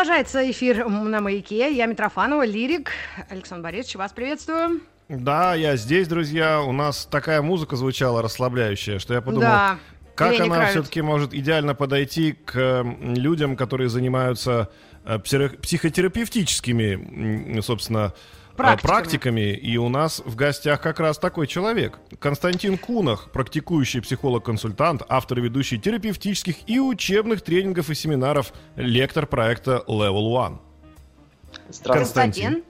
Продолжается эфир на маяке. Я Митрофанова, лирик. Александр Борисович, вас приветствую. Да, я здесь, друзья. У нас такая музыка звучала расслабляющая, что я подумал, Да. как Лени она Кравец. все-таки может идеально подойти к людям, которые занимаются э, психо- психотерапевтическими, собственно, Практиками. практиками. И у нас в гостях как раз такой человек. Константин Кунах, практикующий психолог-консультант, автор и ведущий терапевтических и учебных тренингов и семинаров, лектор проекта Level One. Здравствуйте. Константин.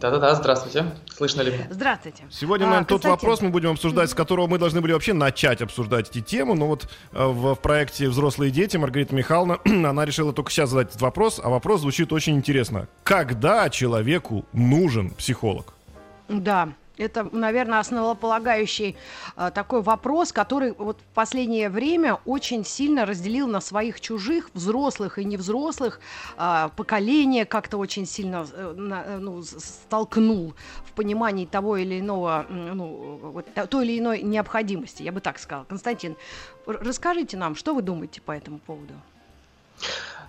Да-да-да, здравствуйте. Слышно ли меня? Здравствуйте. Сегодня, А, наверное, тот Константин, вопрос мы будем обсуждать, с которого мы должны были вообще начать обсуждать эти темы. Но вот э, в, в проекте «Взрослые дети» Маргарита Михайловна, она решила только сейчас задать этот вопрос, а вопрос звучит очень интересно. Когда человеку нужен психолог? Да, это, наверное, основополагающий э, такой вопрос, который вот в последнее время очень сильно разделил на своих чужих, взрослых и невзрослых, э, поколение как-то очень сильно э, на- э, ну, столкнул в понимании того или иного, ну, вот, той или иной необходимости, я бы так сказала. Константин, расскажите нам, что вы думаете по этому поводу?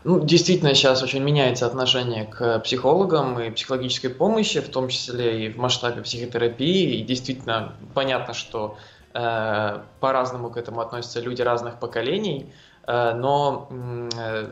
Ну, действительно, сейчас очень меняется отношение к психологам и психологической помощи, в том числе и в масштабе психотерапии. И действительно понятно, что э, по-разному к этому относятся люди разных поколений. Э, но э,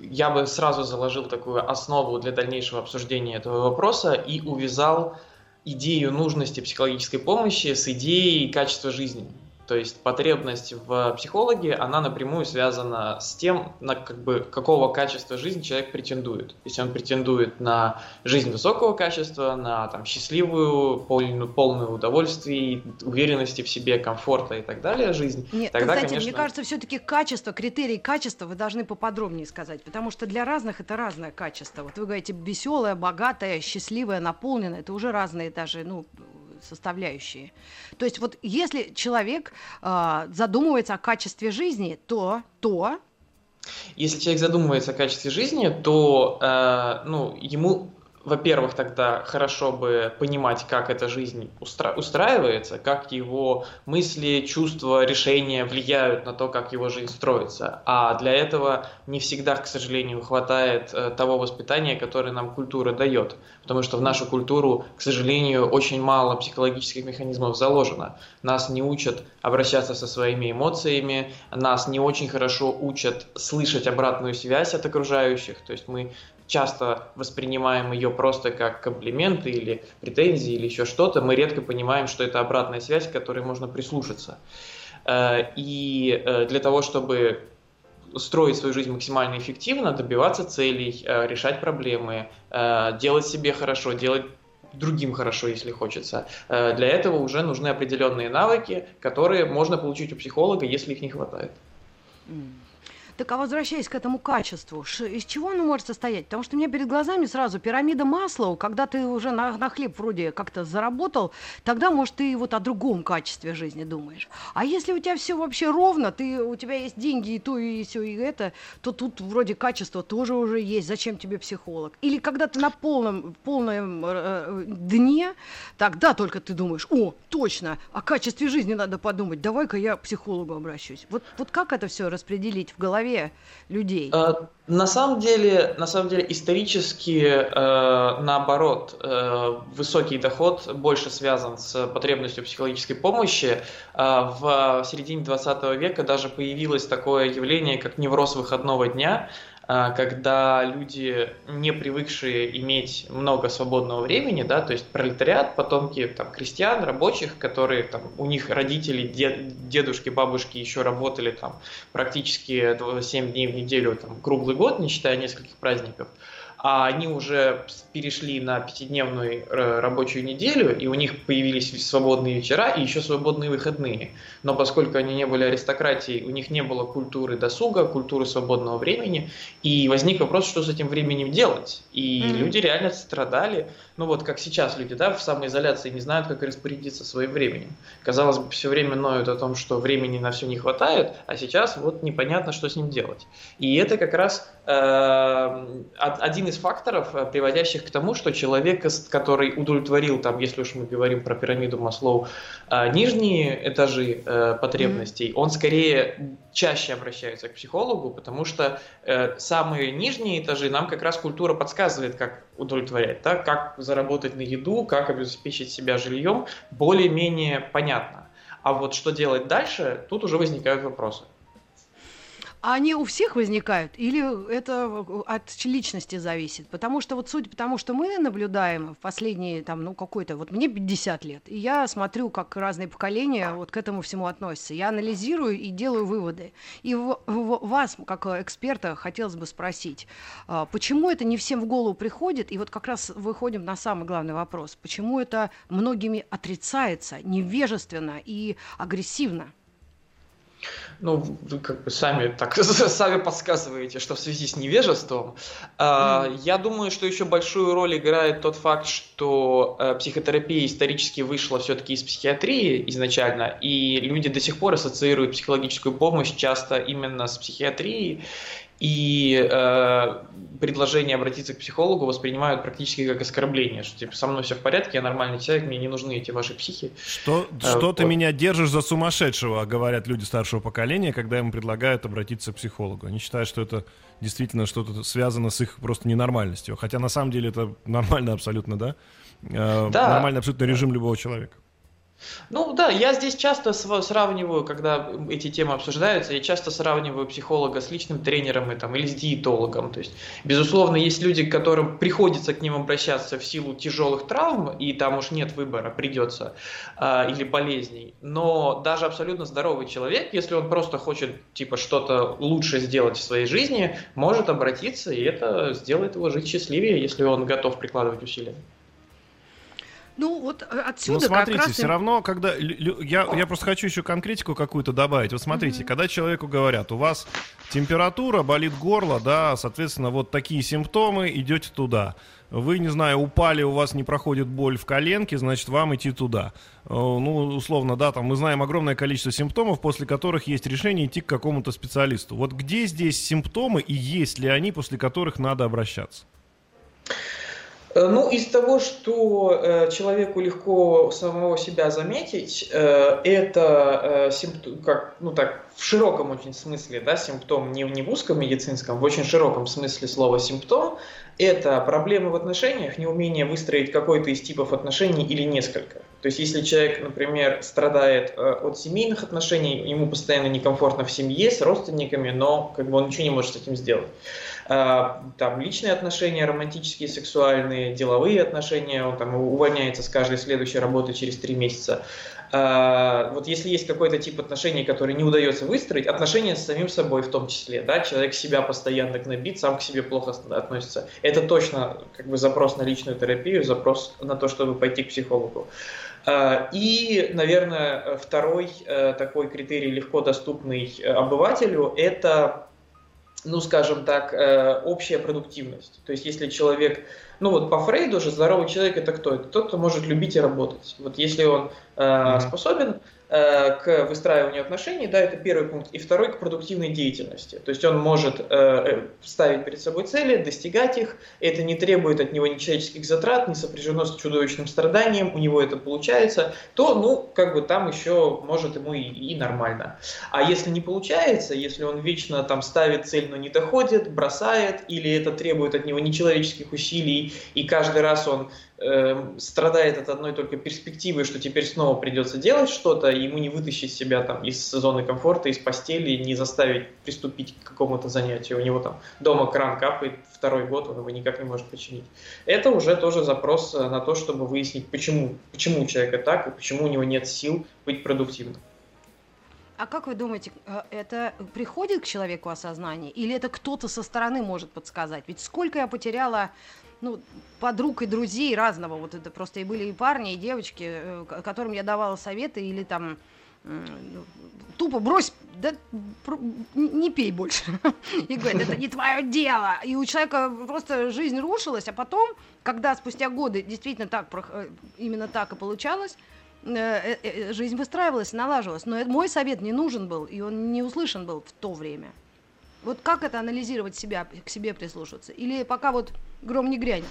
я бы сразу заложил такую основу для дальнейшего обсуждения этого вопроса и увязал идею нужности психологической помощи с идеей качества жизни. То есть потребность в психологе, она напрямую связана с тем, на как бы, какого качества жизни человек претендует. Если он претендует на жизнь высокого качества, на там, счастливую, полную, полную удовольствий, уверенности в себе, комфорта и так далее жизнь, Нет, тогда, Константин, конечно... мне кажется, все-таки качество, критерии качества вы должны поподробнее сказать, потому что для разных это разное качество. Вот вы говорите веселое, богатое, счастливое, наполненное, это уже разные даже, ну, составляющие. То есть вот если человек а, задумывается о качестве жизни, то, то Если человек задумывается о качестве жизни, то э, ну, ему, во-первых, тогда хорошо бы понимать, как эта жизнь устра- устраивается, как его мысли, чувства, решения влияют на то, как его жизнь строится. А для этого не всегда, к сожалению, хватает э, того воспитания, которое нам культура дает. Потому что в нашу культуру, к сожалению, очень мало психологических механизмов заложено. Нас не учат обращаться со своими эмоциями, нас не очень хорошо учат слышать обратную связь от окружающих. То есть мы часто воспринимаем ее просто как комплименты или претензии или еще что-то. Мы редко понимаем, что это обратная связь, к которой можно прислушаться. Э, И э, для того, чтобы строить свою жизнь максимально эффективно, добиваться целей, э, решать проблемы, делать себе хорошо, делать другим хорошо, если хочется. Для этого уже нужны определенные навыки, которые можно получить у психолога, если их не хватает. Так а возвращаясь к этому качеству, из чего оно может состоять? Потому что у меня перед глазами сразу пирамида Маслоу, когда ты уже на, на хлеб вроде как-то заработал, тогда, может, ты вот о другом качестве жизни думаешь. А если у тебя все вообще ровно, ты, у тебя есть деньги и то, и все, и это, то тут вроде качество тоже уже есть. Зачем тебе психолог? Или когда ты на полном, полном э, дне, тогда только ты думаешь, о, точно, о качестве жизни надо подумать, давай-ка я к психологу обращусь. Вот, вот как это все распределить в голове людей? Э, На самом деле, на самом деле исторически э, наоборот, э, высокий доход больше связан с потребностью психологической помощи. В середине 20 века даже появилось такое явление, как невроз выходного дня, когда люди, не привыкшие иметь много свободного времени, да, то есть пролетариат, потомки там, крестьян, рабочих, которые там, у них родители, дед- дедушки, бабушки еще работали там практически 7 дней в неделю, там, круглый год, не считая нескольких праздников. А они уже перешли на пятидневную э, рабочую неделю, и у них появились свободные вечера и еще свободные выходные. Но поскольку они не были аристократией, у них не было культуры досуга, культуры свободного времени, и возник вопрос, что с этим временем делать. И mm-hmm. люди реально страдали, ну вот как сейчас люди, да, в самоизоляции не знают, как распорядиться своим временем. Казалось бы, все время ноют о том, что времени на все не хватает, а сейчас вот непонятно, что с ним делать. И это как раз э, один из факторов, э, приводящих к тому, что человек, который удовлетворил, там, если уж мы говорим про пирамиду Маслоу, э, нижние этажи э, потребностей, mm-hmm. он скорее чаще обращается к психологу, потому что э, самые нижние этажи нам как раз культура подсказывает, как удовлетворять, да, как заработать на еду, как обеспечить себя жильем, более-менее понятно. А вот что делать дальше, тут уже возникают вопросы. А они у всех возникают или это от личности зависит? Потому что вот судя по тому, что мы наблюдаем в последние, там, ну, какой-то, вот мне 50 лет, и я смотрю, как разные поколения вот к этому всему относятся. Я анализирую и делаю выводы. И в, в, вас, как эксперта, хотелось бы спросить, а, почему это не всем в голову приходит? И вот как раз выходим на самый главный вопрос. Почему это многими отрицается невежественно и агрессивно? Ну, вы как бы сами так сами подсказываете, что в связи с невежеством. Mm. Я думаю, что еще большую роль играет тот факт, что э, психотерапия исторически вышла все-таки из психиатрии изначально, и люди до сих пор ассоциируют психологическую помощь часто именно с психиатрией и э, предложение обратиться к психологу воспринимают практически как оскорбление, что типа со мной все в порядке, я нормальный человек, мне не нужны эти ваши психи. Что, э, что вот. ты меня держишь за сумасшедшего, говорят люди старшего поколения, когда им предлагают обратиться к психологу. Они считают, что это действительно что-то связано с их просто ненормальностью. Хотя на самом деле это нормально абсолютно, да? Э, да. Нормальный абсолютно режим любого человека. Ну да, я здесь часто сравниваю, когда эти темы обсуждаются, я часто сравниваю психолога с личным тренером и, там, или с диетологом. То есть, безусловно, есть люди, к которым приходится к ним обращаться в силу тяжелых травм, и там уж нет выбора, придется, э, или болезней. Но даже абсолютно здоровый человек, если он просто хочет типа что-то лучше сделать в своей жизни, может обратиться, и это сделает его жить счастливее, если он готов прикладывать усилия. Ну, вот э, отсюда Ну, смотрите, как раз... все равно, когда... Я, я просто хочу еще конкретику какую-то добавить. Вот смотрите, mm-hmm. когда человеку говорят, у вас температура, болит горло, да, соответственно, вот такие симптомы, идете туда. Вы, не знаю, упали, у вас не проходит боль в коленке, значит, вам идти туда. Э, ну, условно, да, там мы знаем огромное количество симптомов, после которых есть решение идти к какому-то специалисту. Вот где здесь симптомы и есть ли они, после которых надо обращаться? Э, ну, из того, что э, человеку легко самого себя заметить, э, это э, симптом, как, ну так, в широком очень смысле, да, симптом, не, не в узком медицинском, в очень широком смысле слова симптом, это проблемы в отношениях, неумение выстроить какой-то из типов отношений или несколько. То есть, если человек, например, страдает э, от семейных отношений, ему постоянно некомфортно в семье с родственниками, но как бы он ничего не может с этим сделать. А, там личные отношения, романтические, сексуальные, деловые отношения, он там увольняется с каждой следующей работы через три месяца. А, вот если есть какой-то тип отношений, который не удается выстроить, отношения с самим собой в том числе, да, человек себя постоянно гнобит, сам к себе плохо относится, это точно как бы запрос на личную терапию, запрос на то, чтобы пойти к психологу. А, и, наверное, второй э, такой критерий, легко доступный э, обывателю, это ну, скажем так, э, общая продуктивность. То есть, если человек, ну вот по Фрейду же здоровый человек это кто? Это тот, кто может любить и работать. Вот если он э, mm-hmm. способен к выстраиванию отношений, да, это первый пункт. И второй к продуктивной деятельности. То есть он может э, ставить перед собой цели, достигать их, это не требует от него ни человеческих затрат, не сопряжено с чудовищным страданием, у него это получается, то, ну, как бы там еще может ему и, и нормально. А если не получается, если он вечно там ставит цель, но не доходит, бросает, или это требует от него нечеловеческих усилий, и каждый раз он э, страдает от одной только перспективы, что теперь снова придется делать что-то, и ему не вытащить себя там из зоны комфорта, из постели, не заставить приступить к какому-то занятию. У него там дома кран капает второй год, он его никак не может починить. Это уже тоже запрос э, на то, чтобы выяснить, почему, почему у человека так, и почему у него нет сил быть продуктивным. А как вы думаете, э, это приходит к человеку осознание, или это кто-то со стороны может подсказать? Ведь сколько я потеряла ну, подруг и друзей разного, вот это просто и были и парни, и девочки, э, которым я давала советы или там тупо брось, да не пей больше. И говорит, это не твое дело. И у человека просто жизнь рушилась, а потом, когда спустя годы действительно так, э, именно так и получалось, э, жизнь выстраивалась, налаживалась. Но мой совет не нужен был, и он не услышан был в то время. Вот как это анализировать себя, к себе прислушиваться? Или пока вот гром не грянет?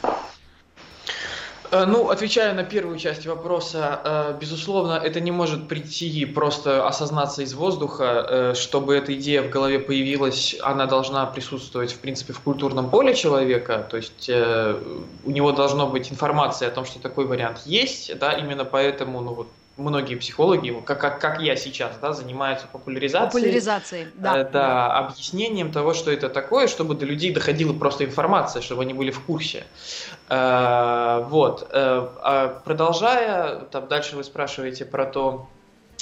Э, ну, отвечая на первую часть вопроса, э, безусловно, это не может прийти просто осознаться из воздуха, э, чтобы эта идея в голове появилась, она должна присутствовать, в принципе, в культурном поле человека, то есть у него должна быть информация о том, что такой вариант есть, да, именно поэтому, ну вот, многие психологи, как, как, как я сейчас, да, занимаются популяризацией. Популяризацией, да. Э, да, объяснением того, что это такое, чтобы до людей доходила просто информация, чтобы они были в курсе. Э, вот. Э, а продолжая, там дальше вы спрашиваете про то, Э,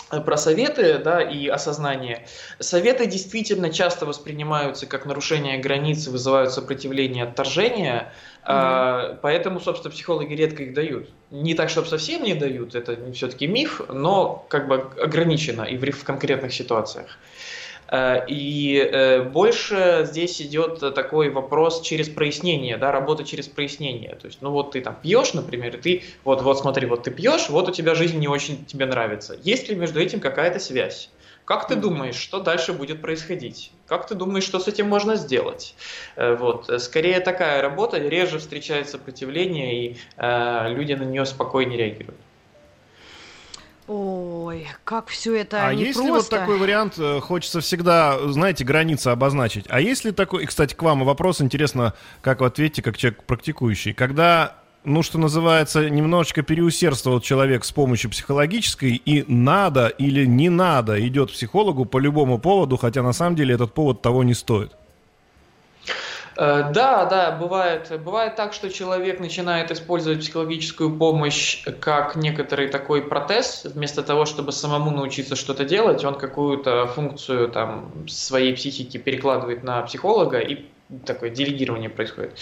про советы да, и осознание. Советы действительно часто воспринимаются как нарушение границ, вызывают сопротивление, отторжение, mm-hmm. поэтому, собственно, психологи редко их дают. Не так, чтобы совсем не дают, это все-таки миф, но как бы ограничено и в конкретных ситуациях. Э, и э, больше здесь идет такой вопрос через прояснение, да, работа через прояснение. То есть, ну вот ты там пьешь, например, и ты, вот, вот смотри, вот ты пьешь, вот у тебя жизнь не очень тебе нравится. Есть ли между этим какая-то связь? Как ты думаешь, что дальше будет происходить? Как ты думаешь, что с этим можно сделать? Э, вот. Скорее такая работа, реже встречает сопротивление, и э, люди на нее спокойнее реагируют. Ой, как все это А есть ли вот такой вариант, э, хочется всегда, знаете, границы обозначить. А есть ли такой, и, кстати, к вам вопрос, интересно, как вы ответите, как человек практикующий, когда ну, что называется, немножечко переусердствовал человек с помощью психологической, и надо или не надо идет психологу по любому поводу, хотя на самом деле этот повод того не стоит. Э, да, да, бывает. Бывает так, что человек начинает использовать психологическую помощь как некоторый такой протез, вместо того, чтобы самому научиться что-то делать, он какую-то функцию там своей психики перекладывает на психолога и такое делегирование происходит.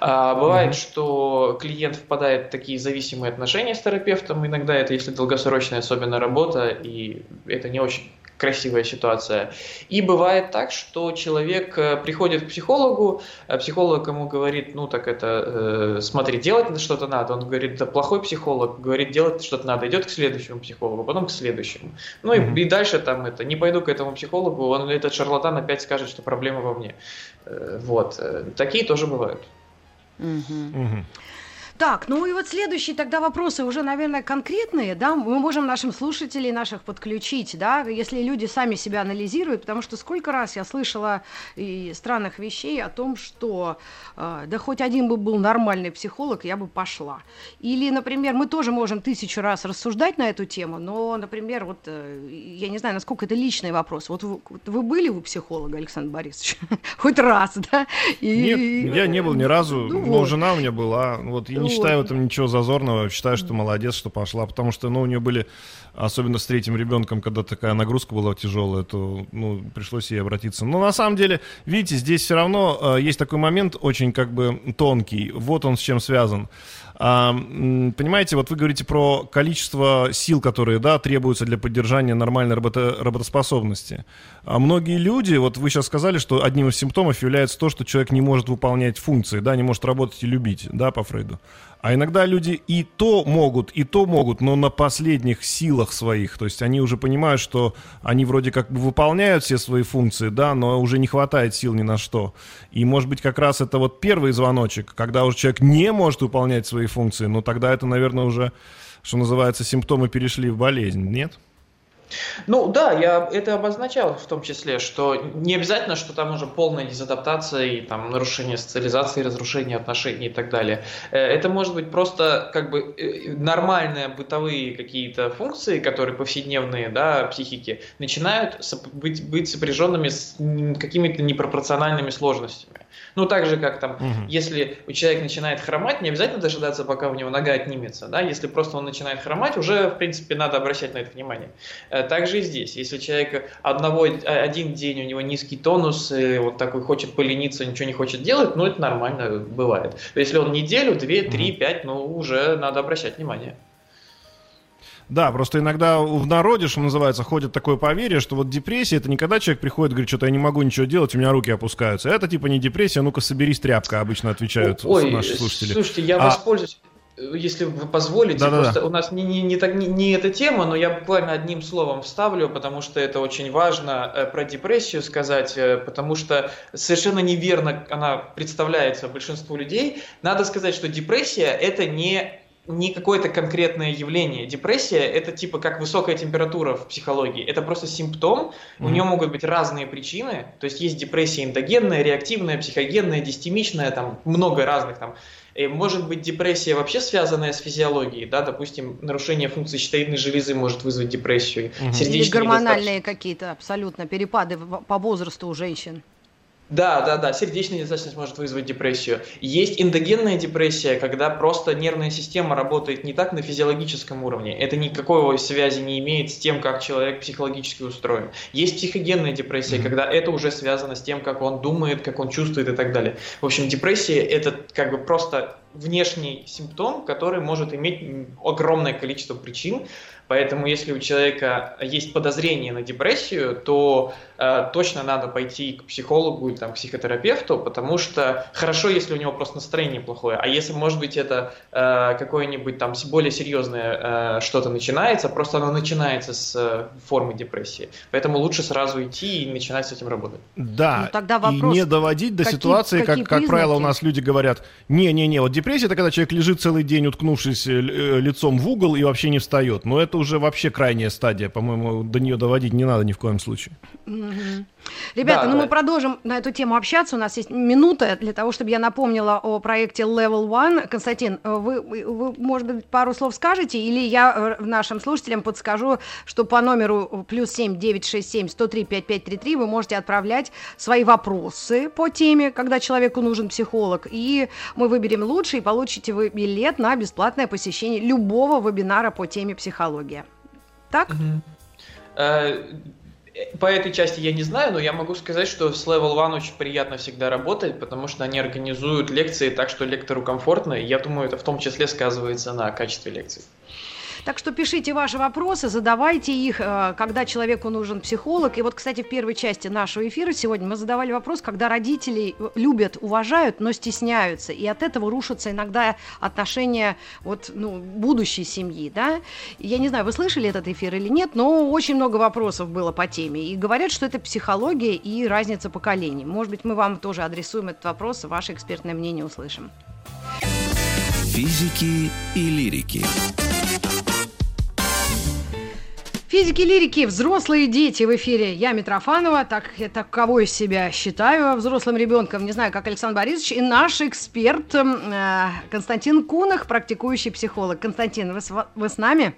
А, бывает, mm-hmm. что клиент впадает в такие зависимые отношения с терапевтом. Иногда это, если долгосрочная особенно работа, и это не очень красивая ситуация. И бывает так, что человек э, приходит к психологу, а психолог ему говорит, ну так это, э, смотри, делать что-то надо. Он говорит, да плохой психолог, говорит, делать что-то надо, идет к следующему психологу, потом к следующему. Ну mm-hmm. и, и дальше там это, не пойду к этому психологу, он этот шарлатан опять скажет, что проблема во мне. Э, вот, э, такие тоже бывают. Mm-hmm. Mm-hmm. Так, ну и вот следующие тогда вопросы уже, наверное, конкретные, да, мы можем нашим слушателей наших подключить, да, если люди сами себя анализируют, потому что сколько раз я слышала и странных вещей о том, что э, да хоть один бы был нормальный психолог, я бы пошла. Или, например, мы тоже можем тысячу раз рассуждать на эту тему, но, например, вот э, я не знаю, насколько это личный вопрос. Вот вы, вы были у психолога, Александр Борисович? Хоть раз, да? И... Нет, я не был ни разу, ну, но вот. жена у меня была, вот, и не не считаю в этом ничего зазорного. Считаю, что молодец, что пошла. Потому что, ну, у нее были, особенно с третьим ребенком, когда такая нагрузка была тяжелая, то, ну, пришлось ей обратиться. Но на самом деле, видите, здесь все равно э, есть такой момент очень как бы тонкий. Вот он с чем связан. А, понимаете, вот вы говорите про количество сил, которые, да, требуются для поддержания нормальной работо работоспособности. А многие люди, вот вы сейчас сказали, что одним из симптомов является то, что человек не может выполнять функции, да, не может работать и любить, да, по Фрейду. А иногда люди и то могут, и то могут, но на последних силах своих. То есть они уже понимают, что они вроде как бы выполняют все свои функции, да, но уже не хватает сил ни на что. И может быть как раз это вот первый звоночек, когда уже человек не может выполнять свои функции, но тогда это, наверное, уже, что называется, симптомы перешли в болезнь, нет? Ну да, я это обозначал в том числе, что не обязательно, что там уже полная дезадаптация и там нарушение социализации, разрушение отношений и так далее. Э, это может быть просто как бы э, нормальные бытовые какие-то функции, которые повседневные, да, психики, начинают быть, быть сопряженными с какими-то непропорциональными сложностями. Ну, так же, как там, угу. если у человека начинает хромать, не обязательно дожидаться, пока у него нога отнимется, да, если просто он начинает хромать, уже, в принципе, надо обращать на это внимание. Э, также и здесь, если человек одного, один день у него низкий тонус, и вот такой хочет полениться, ничего не хочет делать, ну, это нормально бывает. Если он неделю, две, три, пять, ну, уже надо обращать внимание. Да, просто иногда в народе, что называется, ходит такое поверье, что вот депрессия это не когда человек приходит и говорит, что-то я не могу ничего делать, у меня руки опускаются. Это типа не депрессия, ну-ка соберись, тряпка, обычно отвечают Ой, наши слушатели. Слушайте, я а... воспользуюсь если вы позволите, да, просто да, да. у нас не, не, не, так, не, не эта тема, но я буквально одним словом вставлю, потому что это очень важно э, про депрессию сказать, э, потому что совершенно неверно она представляется большинству людей. Надо сказать, что депрессия это не не какое-то конкретное явление. Депрессия это типа как высокая температура в психологии. Это просто симптом. Mm-hmm. У нее могут быть разные причины. То есть есть депрессия эндогенная, реактивная, психогенная, дистемичная, там много разных там. И может быть депрессия вообще связанная с физиологией, да, допустим, нарушение функции щитовидной железы может вызвать депрессию. Угу. Или гормональные какие-то абсолютно перепады по возрасту у женщин. Да, да, да, сердечная недостаточность может вызвать депрессию. Есть эндогенная депрессия, когда просто нервная система работает не так на физиологическом уровне. Это никакой связи не имеет с тем, как человек психологически устроен. Есть психогенная депрессия, mm-hmm. когда это уже связано с тем, как он думает, как он чувствует и так далее. В общем, депрессия это как бы просто внешний симптом, который может иметь огромное количество причин, Поэтому, если у человека есть подозрение на депрессию, то э, точно надо пойти к психологу или там, к психотерапевту, потому что хорошо, если у него просто настроение плохое. А если, может быть, это э, какое-нибудь там более серьезное э, что-то начинается, просто оно начинается с э, формы депрессии. Поэтому лучше сразу идти и начинать с этим работать. Да, ну, тогда вопрос, и не доводить до какие, ситуации, какие как, как правило, у нас люди говорят, не-не-не, вот депрессия это когда человек лежит целый день, уткнувшись э, э, лицом в угол и вообще не встает. Но это уже вообще крайняя стадия. По-моему, до нее доводить не надо ни в коем случае. Ребята, да, ну да. мы продолжим на эту тему общаться. У нас есть минута для того, чтобы я напомнила о проекте Level One. Константин, вы, вы, может быть, пару слов скажете, или я э, нашим слушателям подскажу, что по номеру плюс семь девять шесть семь сто три пять пять три три вы можете отправлять свои вопросы по теме, когда человеку нужен психолог, и мы выберем лучший, и получите вы билет на бесплатное посещение любого вебинара по теме психология. Так? Э, по этой части я не знаю, но я могу сказать, что с Level One очень приятно всегда работать, потому что они организуют лекции так, что лектору комфортно, и я думаю, это в том числе сказывается на качестве лекций. Так что пишите ваши вопросы, задавайте их, э, когда человеку нужен психолог. И вот, кстати, в первой части нашего эфира сегодня мы задавали вопрос, когда родители любят, уважают, но стесняются. И от этого рушатся иногда отношения вот, ну, будущей семьи. Да? Я не знаю, вы слышали этот эфир или нет, но очень много вопросов было по теме. И говорят, что это психология и разница поколений. Может быть, мы вам тоже адресуем этот вопрос, ваше экспертное мнение услышим. Физики и лирики. Физики лирики, взрослые дети в эфире. Я Митрофанова, так кого из себя считаю взрослым ребенком, не знаю, как Александр Борисович, и наш эксперт э, Константин Кунах, практикующий психолог. Константин, вы с, вы с нами?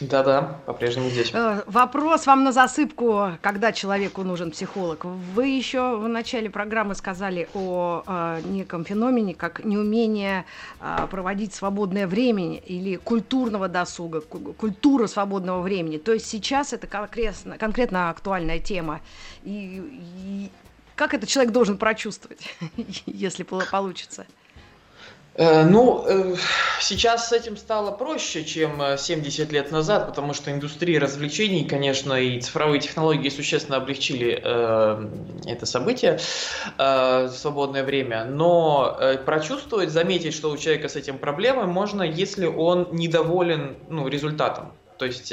Да-да, по-прежнему здесь. Э, вопрос вам на засыпку, когда человеку нужен психолог. Вы еще в начале программы сказали о э, неком феномене, как неумение э, проводить свободное время или культурного досуга, культура свободного времени. То есть сейчас это конкретно, конкретно актуальная тема. И, и как этот человек должен прочувствовать, если получится? Э, ну, э, сейчас с этим стало проще, чем 70 э, лет назад, потому что индустрия развлечений, конечно, и цифровые технологии существенно облегчили это событие, свободное время. Но прочувствовать, заметить, что у человека с этим проблемы, можно, если он недоволен ну, результатом. То есть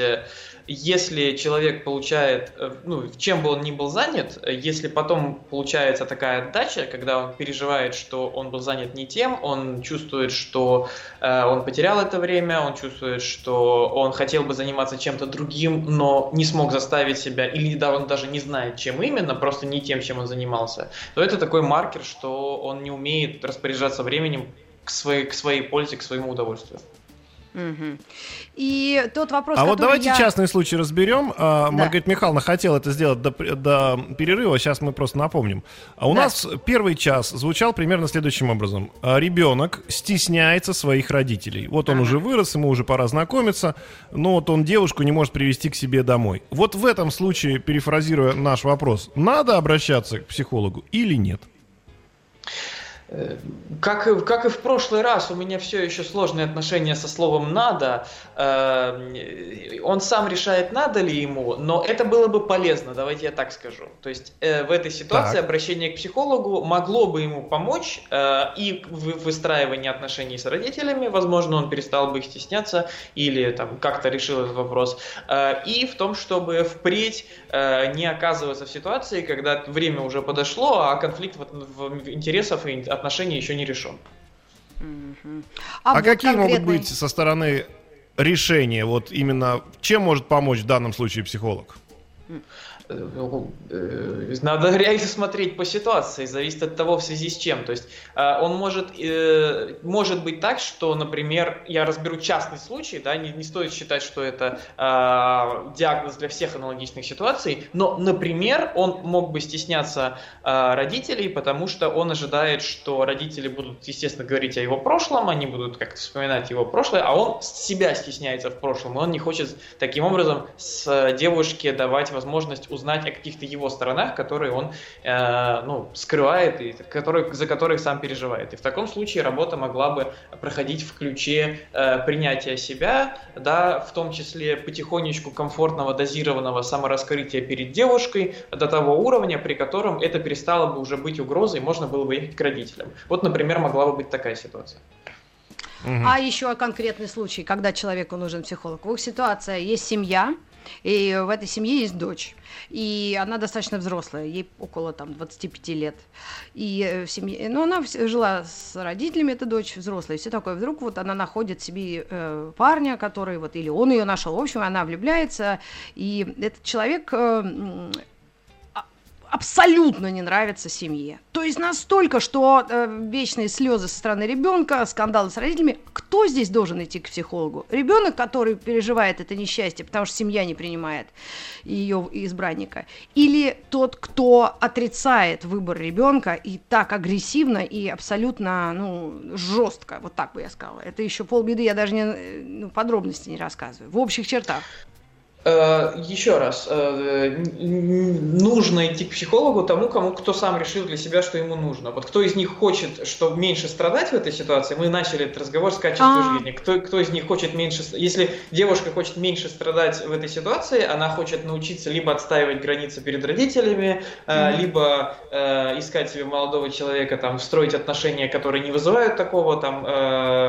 если человек получает, э, ну, чем бы он ни был занят, если потом получается такая отдача, когда он переживает, что он был занят не тем, он чувствует, что э, он потерял это время, он чувствует, что он хотел бы заниматься чем-то другим, но не смог заставить себя, или да, он даже не знает, чем именно, просто не тем, чем он занимался, то это такой маркер, что он не умеет распоряжаться временем к своей, к своей пользе, к своему удовольствию. Угу. И тот вопрос, А вот давайте я... частный случай разберем. А, да. Маргарита Михайловна хотела это сделать до, до перерыва, сейчас мы просто напомним. А у да. нас первый час звучал примерно следующим образом. А, ребенок стесняется своих родителей. Вот он ага. уже вырос, ему уже пора знакомиться, но вот он девушку не может привести к себе домой. Вот в этом случае, перефразируя наш вопрос, надо обращаться к психологу или нет? Как, как и в прошлый раз, у меня все еще сложные отношения со словом «надо». Э, он сам решает, надо ли ему, но это было бы полезно, давайте я так скажу. То есть э, в этой ситуации так. обращение к психологу могло бы ему помочь э, и в выстраивании отношений с родителями, возможно, он перестал бы их стесняться или там как-то решил этот вопрос, и в том, чтобы впредь не оказываться в ситуации, когда время уже подошло, а конфликт интересов и отношений еще не решен. А, а вот какие конкретный... могут быть со стороны решения? Вот именно чем может помочь в данном случае психолог? Э, надо реально смотреть по ситуации, зависит от того, в связи с чем. То есть э, он может, э, может быть так, что, например, я разберу частный случай, да, не, не стоит считать, что это диагноз для всех аналогичных ситуаций, но, например, он мог бы стесняться родителей, потому что он ожидает, что родители будут, естественно, говорить о его прошлом, они будут как-то вспоминать его прошлое, а он себя стесняется в прошлом, и он не хочет таким образом с девушке давать возможность узнать о каких-то его сторонах, которые он э, ну, скрывает и который, за которых сам переживает. И в таком случае работа могла бы проходить в ключе э, принятия себя, да, в том числе потихонечку комфортного, дозированного самораскрытия перед девушкой до того уровня, при котором это перестало бы уже быть угрозой, можно было бы ехать к родителям. Вот, например, могла бы быть такая ситуация. Угу. А еще конкретный случай, когда человеку нужен психолог. В их ситуации есть семья, и в этой семье есть дочь. И она достаточно взрослая, ей около там 25 лет. И э, в семье, ну, она жила с родителями, эта дочь взрослая, и все такое. Вдруг вот она находит себе э, парня, который вот, или он ее нашел, в общем, она влюбляется, и этот человек э, абсолютно не нравится семье. То есть настолько, что э, вечные слезы со стороны ребенка, скандалы с родителями. Кто здесь должен идти к психологу? Ребенок, который переживает это несчастье, потому что семья не принимает ее избранника, или тот, кто отрицает выбор ребенка и так агрессивно и абсолютно ну, жестко, вот так бы я сказала. Это еще полбеды, я даже не, э, ну, подробности не рассказываю. В общих чертах. Э, Еще раз, э, нужно идти к психологу тому, кому кто сам решил для себя, что ему нужно. Вот кто из них хочет, чтобы меньше страдать в этой ситуации, мы начали этот разговор с качеством а. жизни. Кто, кто из них хочет меньше, если девушка хочет меньше страдать в этой ситуации, она хочет научиться либо отстаивать границы перед родителями, mm-hmm. либо искать себе молодого человека, там, строить отношения, которые не вызывают такого там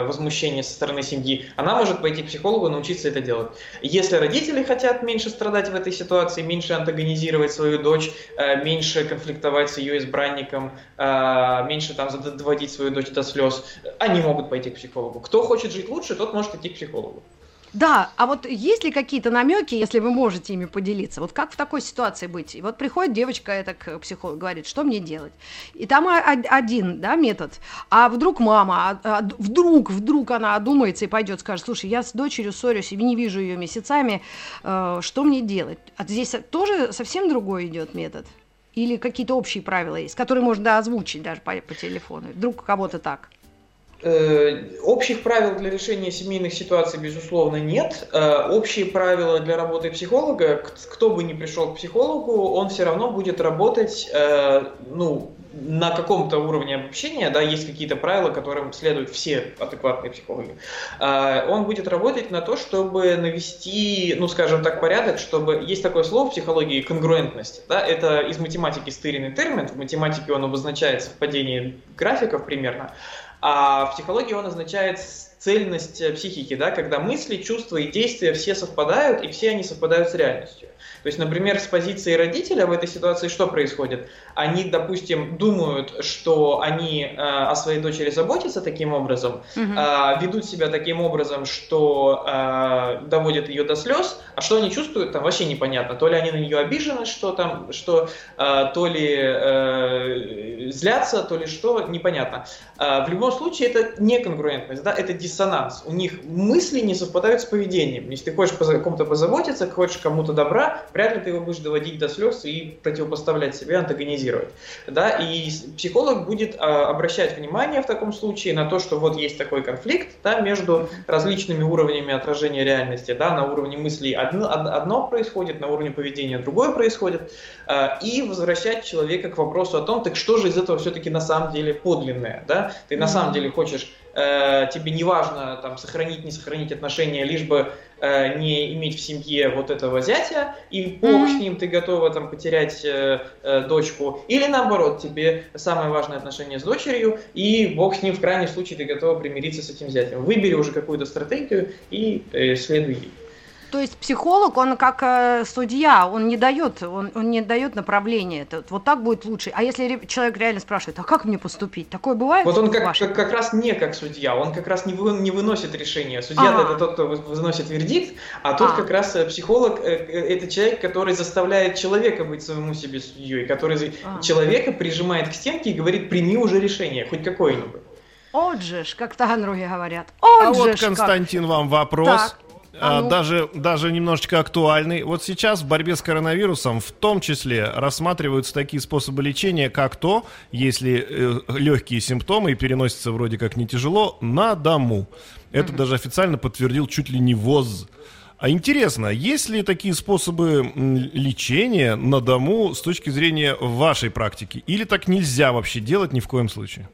возмущения со стороны семьи, она может пойти к психологу и научиться это делать. Если родители хотят хотят меньше страдать в этой ситуации, меньше антагонизировать свою дочь, э, меньше конфликтовать с ее избранником, э, меньше там доводить свою дочь до слез, они могут пойти к психологу. Кто хочет жить лучше, тот может идти к психологу. Да, а вот есть ли какие-то намеки, если вы можете ими поделиться? Вот как в такой ситуации быть? И вот приходит девочка, это к психологу, говорит, что мне делать? И там один, да, метод. А вдруг мама, а, а, вдруг, вдруг она одумается и пойдет, скажет, слушай, я с дочерью ссорюсь и не вижу ее месяцами, э, что мне делать? А здесь тоже совсем другой идет метод? Или какие-то общие правила есть, которые можно озвучить даже по, по телефону? Вдруг кого-то так? Э, общих правил для решения семейных ситуаций, безусловно, нет. Э, общие правила для работы психолога, кто бы ни пришел к психологу, он все равно будет работать э, ну, на каком-то уровне обобщения, да, есть какие-то правила, которым следуют все адекватные психологи. Он будет работать на то, чтобы навести, ну, скажем так, порядок, чтобы... Есть такое слово в психологии конгруентность. Да, это из математики стыренный термин. В математике он обозначает совпадение графиков примерно. А в психологии он означает цельность психики, да, когда мысли, чувства и действия все совпадают, и все они совпадают с реальностью. То есть, например, с позиции родителя в этой ситуации что происходит? Они, допустим, думают, что они э, о своей дочери заботятся таким образом, угу. э, ведут себя таким образом, что э, доводят ее до слез, а что они чувствуют, там вообще непонятно. То ли они на нее обижены, что там, что э, то ли э, злятся, то ли что, непонятно. Э, в любом случае, это не конгруентность, да, это дис диссонанс. У них мысли не совпадают с поведением. Если ты хочешь о ком-то позаботиться, хочешь кому-то добра, вряд ли ты его будешь доводить до слез и противопоставлять себе, антагонизировать. Да? И психолог будет а, обращать внимание в таком случае на то, что вот есть такой конфликт да, между различными уровнями отражения реальности. Да? На уровне мыслей одно, одно происходит, на уровне поведения другое происходит. А, и возвращать человека к вопросу о том, так что же из этого все-таки на самом деле подлинное. Да? Ты на самом деле хочешь э, тебе не важно там, сохранить, не сохранить отношения, лишь бы э, не иметь в семье вот этого зятя, и бог mm-hmm. с ним ты готова там, потерять э, э, дочку, или наоборот, тебе самое важное отношение с дочерью, и бог с ним в крайнем случае ты готова примириться с этим зятем. Выбери уже какую-то стратегию и э, следуй ей. То есть психолог, он как э, судья, он не дает, он, он не дает направления. Это, вот так будет лучше. А если человек реально спрашивает, а как мне поступить? Такое бывает? Вот он как, как, как раз не как судья, он как раз не, вы, не выносит решение. Судья это тот, кто выносит вердикт, а тот а. как раз э, психолог э, э, это человек, который заставляет человека быть самому себе судьей, который а. человека прижимает к стенке и говорит, прими уже решение, хоть какое-нибудь. Отже ж, как таганроги говорят. Отже а вот, Константин, как... вам вопрос. Так. А, а ну. даже, даже немножечко актуальный. Вот сейчас в борьбе с коронавирусом в том числе рассматриваются такие способы лечения, как то, если э, легкие симптомы и переносятся вроде как не тяжело, на дому. Это угу. даже официально подтвердил чуть ли не ВОЗ. А интересно, есть ли такие способы лечения на дому с точки зрения вашей практики? Или так нельзя вообще делать ни в коем случае?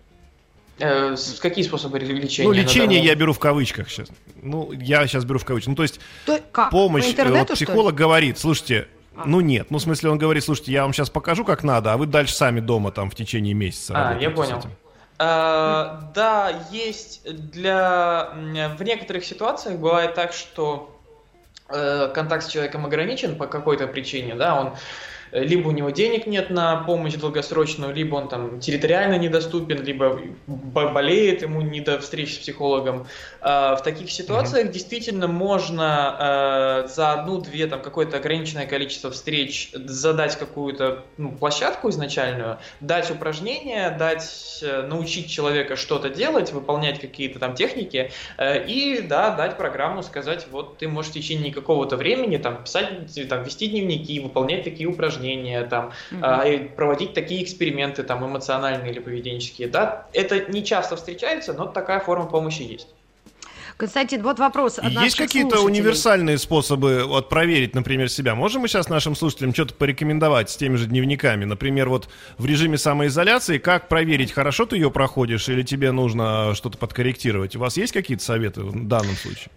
Э, какие способы лечения? Ну, лечение я беру в кавычках сейчас. Ну, я сейчас беру в кавычках. Ну, то есть то, как? помощь. По интернету, вот психолог говорит, слушайте, а. Ну нет, ну в смысле он говорит, слушайте, я вам сейчас покажу, как надо, а вы дальше сами дома там в течение месяца. А, я понял. А, да, есть для... В некоторых ситуациях бывает так, что э, контакт с человеком ограничен по какой-то причине, да, он либо у него денег нет на помощь долгосрочную, либо он там территориально недоступен, либо болеет, ему не до встреч с психологом. А, в таких ситуациях mm-hmm. действительно можно а, за одну-две, там, какое-то ограниченное количество встреч задать какую-то ну, площадку изначальную, дать упражнения, дать, э, научить человека что-то делать, выполнять какие-то там техники, э, и, да, дать программу, сказать, вот ты можешь в течение какого-то времени там писать, там, вести дневники, выполнять такие упражнения, упражнения, там, mm-hmm. проводить такие эксперименты там, эмоциональные или поведенческие. Да? Это не часто встречается, но такая форма помощи есть. Константин, вот вопрос от Есть какие-то универсальные способы вот, проверить, например, себя? Можем мы сейчас нашим слушателям что-то порекомендовать с теми же дневниками? Например, вот в режиме самоизоляции, как проверить, хорошо ты ее проходишь или тебе нужно что-то подкорректировать? У вас есть какие-то советы в данном случае?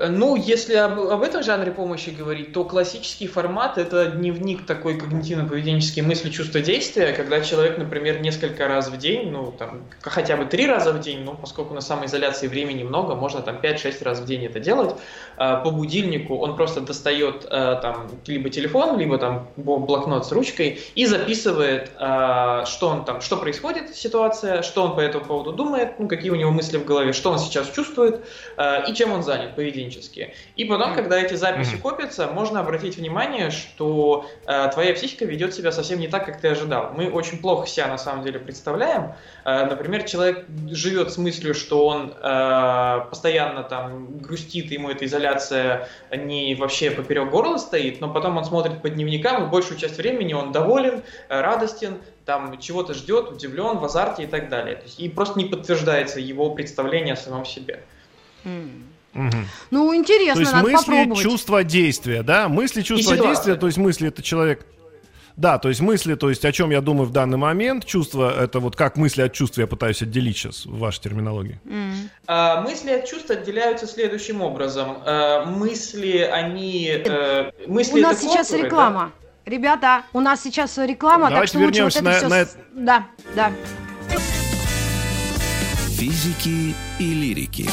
Ну, если об, об этом жанре помощи говорить, то классический формат – это дневник такой когнитивно-поведенческий мысли, чувства, действия, когда человек, например, несколько раз в день, ну, там, хотя бы три раза в день, ну, поскольку на самоизоляции времени много, можно там 5-6 раз в день это делать, а, по будильнику он просто достает а, там либо телефон, либо там блокнот с ручкой и записывает, а, что он там, что происходит, ситуация, что он по этому поводу думает, ну, какие у него мысли в голове, что он сейчас чувствует и чем он занят, поведение поведенческие. И потом, когда эти записи mm-hmm. копятся, можно обратить внимание, что э, твоя психика ведет себя совсем не так, как ты ожидал. Мы очень плохо себя на самом деле представляем. Э, например, человек живет с мыслью, что он э, постоянно там грустит, ему эта изоляция не вообще поперек горла стоит, но потом он смотрит по дневникам, и большую часть времени он доволен, э, радостен, там чего-то ждет, удивлен, в азарте и так далее. То есть, и просто не подтверждается его представление о самом себе. Mm. Угу. Ну, интересно, То есть надо мысли, попробовать. чувства, действия, да? Мысли, чувства, действия, то есть мысли это человек... Да, то есть мысли, то есть о чем я думаю в данный момент, чувства, это вот как мысли от чувств я пытаюсь отделить сейчас в вашей терминологии. Mm. А, мысли от чувств отделяются следующим образом. А, мысли, они... А, мысли у нас сейчас контуры, реклама. Да? Ребята, у нас сейчас реклама, Давайте так что вернемся вот на, на это... Да, да. Физики и лирики.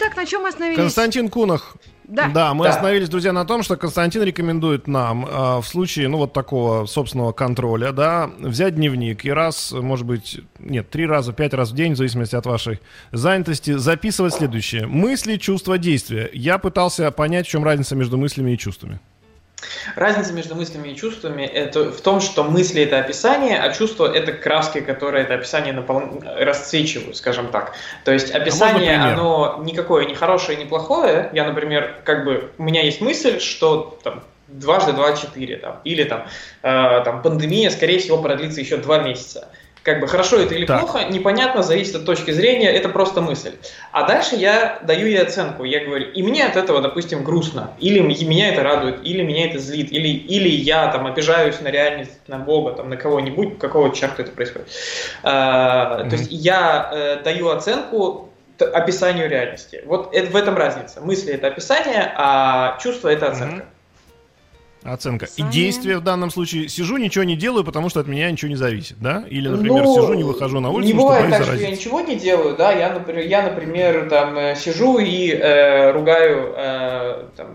Итак, на чем мы остановились? Константин Кунах. Да. Да, мы да. остановились, друзья, на том, что Константин рекомендует нам э, в случае, ну, вот такого собственного контроля, да, взять дневник и раз, может быть, нет, три раза, пять раз в день, в зависимости от вашей занятости, записывать следующее. Мысли, чувства, действия. Я пытался понять, в чем разница между мыслями и чувствами. Разница между мыслями и чувствами это в том, что мысли это описание, а чувство это краски, которые это описание напол... расцвечивают, скажем так. То есть а описание, а оно никакое не хорошее, не плохое. Я, например, как бы у меня есть мысль, что там, дважды два четыре, там, или там, э, там пандемия, скорее всего, продлится еще два месяца как бы хорошо это или так. плохо, непонятно, зависит от точки зрения, это просто мысль. А дальше я даю ей оценку, я говорю, и мне от этого, допустим, грустно, или меня это радует, или меня это злит, или, или я там обижаюсь на реальность, на Бога, там, на кого-нибудь, какого черта это происходит. А, mm-hmm. То есть я э, даю оценку описанию реальности. Вот это, в этом разница. Мысли это описание, а чувство это оценка. Mm-hmm. Оценка. Сами... И действие в данном случае сижу, ничего не делаю, потому что от меня ничего не зависит, да? Или, например, ну, сижу, не выхожу на улицу, не бывает что так, заразиться. что я ничего не делаю, да? Я, например, я, например там э, сижу и э, ругаю, э, там,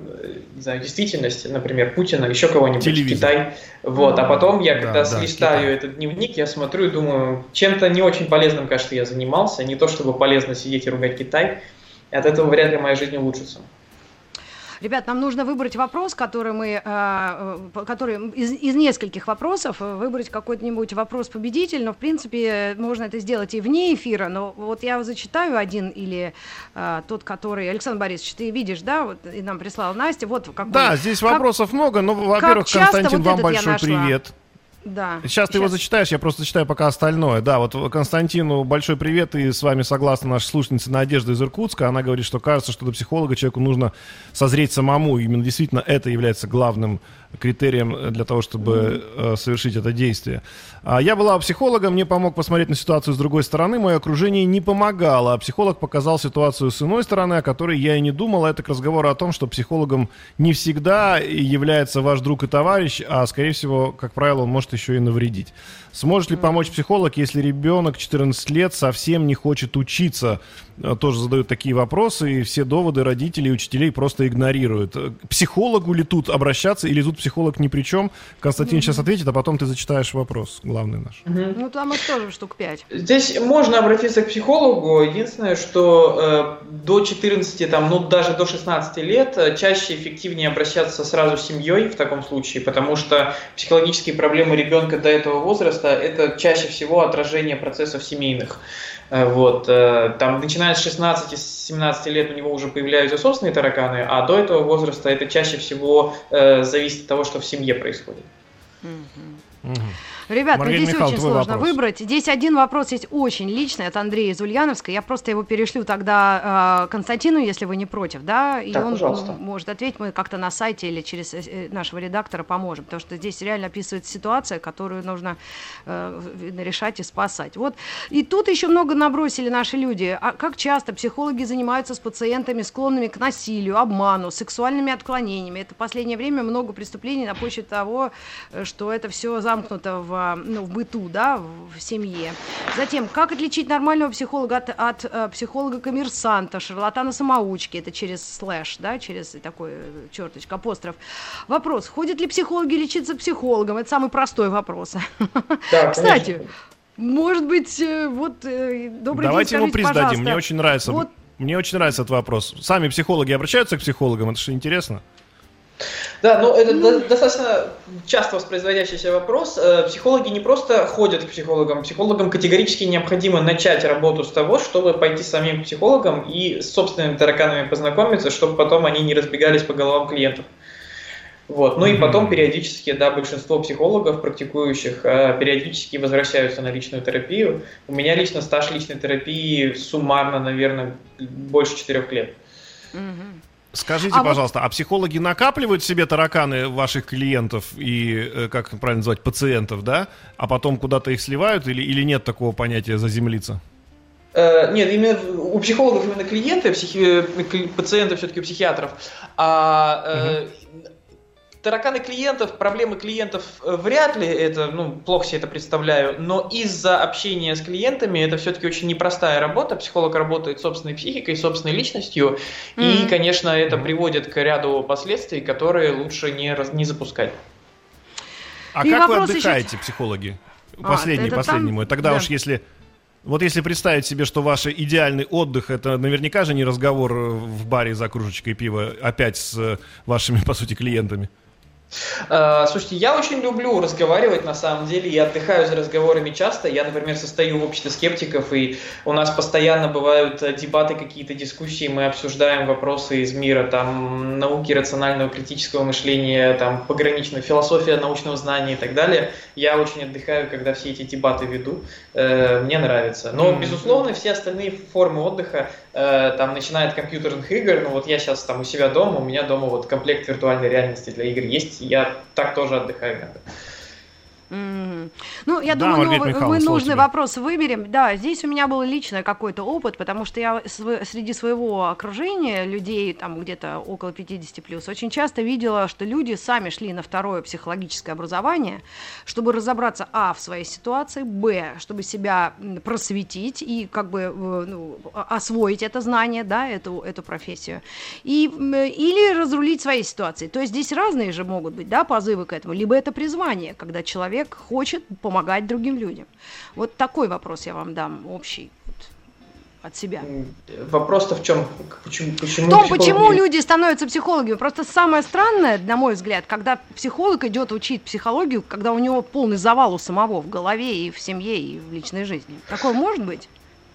не знаю, действительность, например, Путина, еще кого-нибудь, Телевизор. Китай. Вот, а потом я, когда да, слистаю да, этот дневник, я смотрю и думаю, чем-то не очень полезным, кажется, я занимался. Не то, чтобы полезно сидеть и ругать Китай. И от этого вряд ли моя жизнь улучшится. Ребят, нам нужно выбрать вопрос, который мы, э, э, который из, из нескольких вопросов э, выбрать какой-нибудь вопрос победитель, но в принципе можно это сделать и вне эфира. Но вот я зачитаю один или тот, который Александр Борисович, ты видишь, да, вот и нам прислала Настя. Вот какой. Да, здесь как, вопросов много, но, во-первых, Константин, вот вам большой привет. Да. Сейчас, Сейчас ты его зачитаешь, я просто зачитаю пока остальное. Да, вот Константину большой привет, и с вами согласна наша слушательница Надежда из Иркутска. Она говорит, что кажется, что до психолога человеку нужно созреть самому. Именно действительно это является главным критерием для того, чтобы э, совершить это действие. А я была психологом, мне помог посмотреть на ситуацию с другой стороны, мое окружение не помогало, а психолог показал ситуацию с иной стороны, о которой я и не думал. Это к разговору о том, что психологом не всегда является ваш друг и товарищ, а, скорее всего, как правило, он может еще и навредить. Сможет ли помочь психолог, если ребенок 14 лет совсем не хочет учиться? Э, тоже задают такие вопросы, и все доводы родителей и учителей просто игнорируют. К психологу ли тут обращаться, или тут психолог ни при чем? Константин mm-hmm. сейчас ответит, а потом ты зачитаешь вопрос, главный наш. Mm-hmm. Ну, там их тоже штук 5. Здесь можно обратиться к психологу. Единственное, что э, до 14, там, ну, даже до 16 лет э, чаще эффективнее обращаться сразу с семьей в таком случае, потому что психологические проблемы ребенка до этого возраста – это чаще всего отражение процессов семейных. Э, вот, э, там, начиная с 16-17 лет у него уже появляются собственные тараканы, а до этого возраста это чаще всего э, зависит от того, что в семье происходит. Mm-hmm. Mm-hmm. Ребят, ну здесь Михаил, очень сложно вопрос. выбрать. Здесь один вопрос есть очень личный от Андрея из Ульяновска. Я просто его перешлю тогда э, Константину, если вы не против, да, и так, он пожалуйста. может ответить. Мы как-то на сайте или через э, нашего редактора поможем, потому что здесь реально описывается ситуация, которую нужно э, решать и спасать. Вот и тут еще много набросили наши люди. А как часто психологи занимаются с пациентами, склонными к насилию, обману, сексуальными отклонениями? Это в последнее время много преступлений на почве того, э, что это все замкнуто в ну, в быту, да, в семье. Затем, как отличить нормального психолога от, от э, психолога-коммерсанта, шарлатана-самоучки, это через слэш, да, через такой э, черточка, апостроф. Вопрос, ходят ли психологи лечиться психологом? Это самый простой вопрос. Да, Кстати, может быть, э, вот добрый Давайте день, его приздадим, мне очень нравится. Вот мне очень нравится этот вопрос. Сами психологи обращаются к психологам, это же интересно. Да, ну это ну... достаточно часто воспроизводящийся вопрос. Э, психологи не просто ходят к психологам, психологам категорически необходимо начать работу с того, чтобы пойти самим к психологам и с собственными тараканами познакомиться, чтобы потом они не разбегались по головам клиентов. Вот. Ну и потом периодически, да, большинство психологов, практикующих, э, периодически возвращаются на личную терапию. У меня лично стаж личной терапии суммарно, наверное, больше четырех лет. Mm-hmm. Скажите, а пожалуйста, вот... а психологи накапливают себе тараканы ваших клиентов и, э, как правильно называть, пациентов, да? А потом куда-то их сливают или, или нет такого понятия заземлиться? Э, нет, именно у психологов именно клиенты, психи... пациенты все-таки у психиатров. А угу тараканы клиентов, проблемы клиентов э, вряд ли это, ну, плохо себе это представляю, но из-за общения с клиентами это все-таки очень непростая работа. Психолог работает собственной психикой, собственной личностью, mm-hmm. и, конечно, это приводит к ряду последствий, которые лучше не, не запускать. А и как вы отдыхаете, еще... психологи? Последний, а, последний там... мой. Тогда да. уж если... Вот если представить себе, что ваш идеальный отдых, это наверняка же не разговор в баре за кружечкой пива опять с вашими, по сути, клиентами. Э, слушайте, я очень люблю разговаривать на самом деле, я отдыхаю за разговорами часто. Я, например, состою в обществе скептиков, и у нас постоянно бывают э, дебаты, какие-то дискуссии, мы обсуждаем вопросы из мира там, науки, рационального критического мышления, там, пограничная философия научного знания и так далее. Я очень отдыхаю, когда все эти дебаты веду. Э, мне нравится. Но, безусловно, все остальные формы отдыха, там, начиная компьютерных игр, ну вот я сейчас там у себя дома, у меня дома вот комплект виртуальной реальности для игр есть, я так тоже отдыхаю иногда. Mm. Ну, я да, думаю, ну, мы нужный вопрос выберем. Да, здесь у меня был личный какой-то опыт, потому что я среди своего окружения людей, там где-то около 50 плюс, очень часто видела, что люди сами шли на второе психологическое образование, чтобы разобраться, а, в своей ситуации, б, чтобы себя просветить и как бы ну, освоить это знание, да, эту, эту профессию, и, или разрулить свои ситуации. То есть здесь разные же могут быть, да, позывы к этому. Либо это призвание, когда человек человек хочет помогать другим людям. Вот такой вопрос я вам дам общий от себя. Вопрос-то в чем? Почему, почему в том, психологи... почему люди становятся психологами. Просто самое странное, на мой взгляд, когда психолог идет учить психологию, когда у него полный завал у самого в голове и в семье, и в личной жизни. Такое может быть?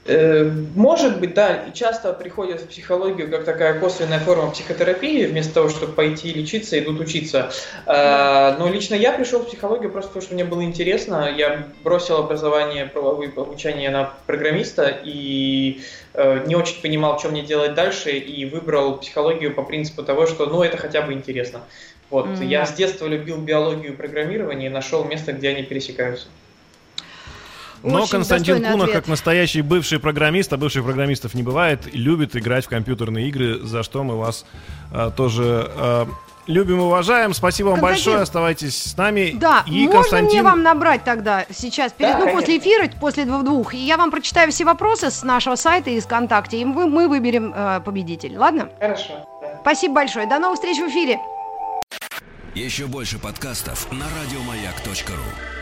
Э, может быть, да, и часто приходят в психологию как такая косвенная форма психотерапии, вместо того, чтобы пойти лечиться, идут учиться. Э, но лично я пришел в психологию просто потому, что мне было интересно. Я бросил образование, обучение на программиста и э, не очень понимал, что мне делать дальше, и выбрал психологию по принципу того, что ну это хотя бы интересно. Вот, mm-hmm. я с детства любил биологию и программирование и нашел место, где они пересекаются. Но Очень Константин Кунах, ответ. как настоящий бывший программист, а бывших программистов не бывает, любит играть в компьютерные игры, за что мы вас а, тоже а, любим и уважаем. Спасибо вам Константин, большое, оставайтесь с нами. Да, и можно Константин... мне вам набрать тогда сейчас, перед, да, ну, после эфира, после двух, и я вам прочитаю все вопросы с нашего сайта и из ВКонтакте, и мы, мы выберем э, победителя, ладно? Хорошо. Да. Спасибо большое, до новых встреч в эфире. Еще больше подкастов на радиомаяк.ру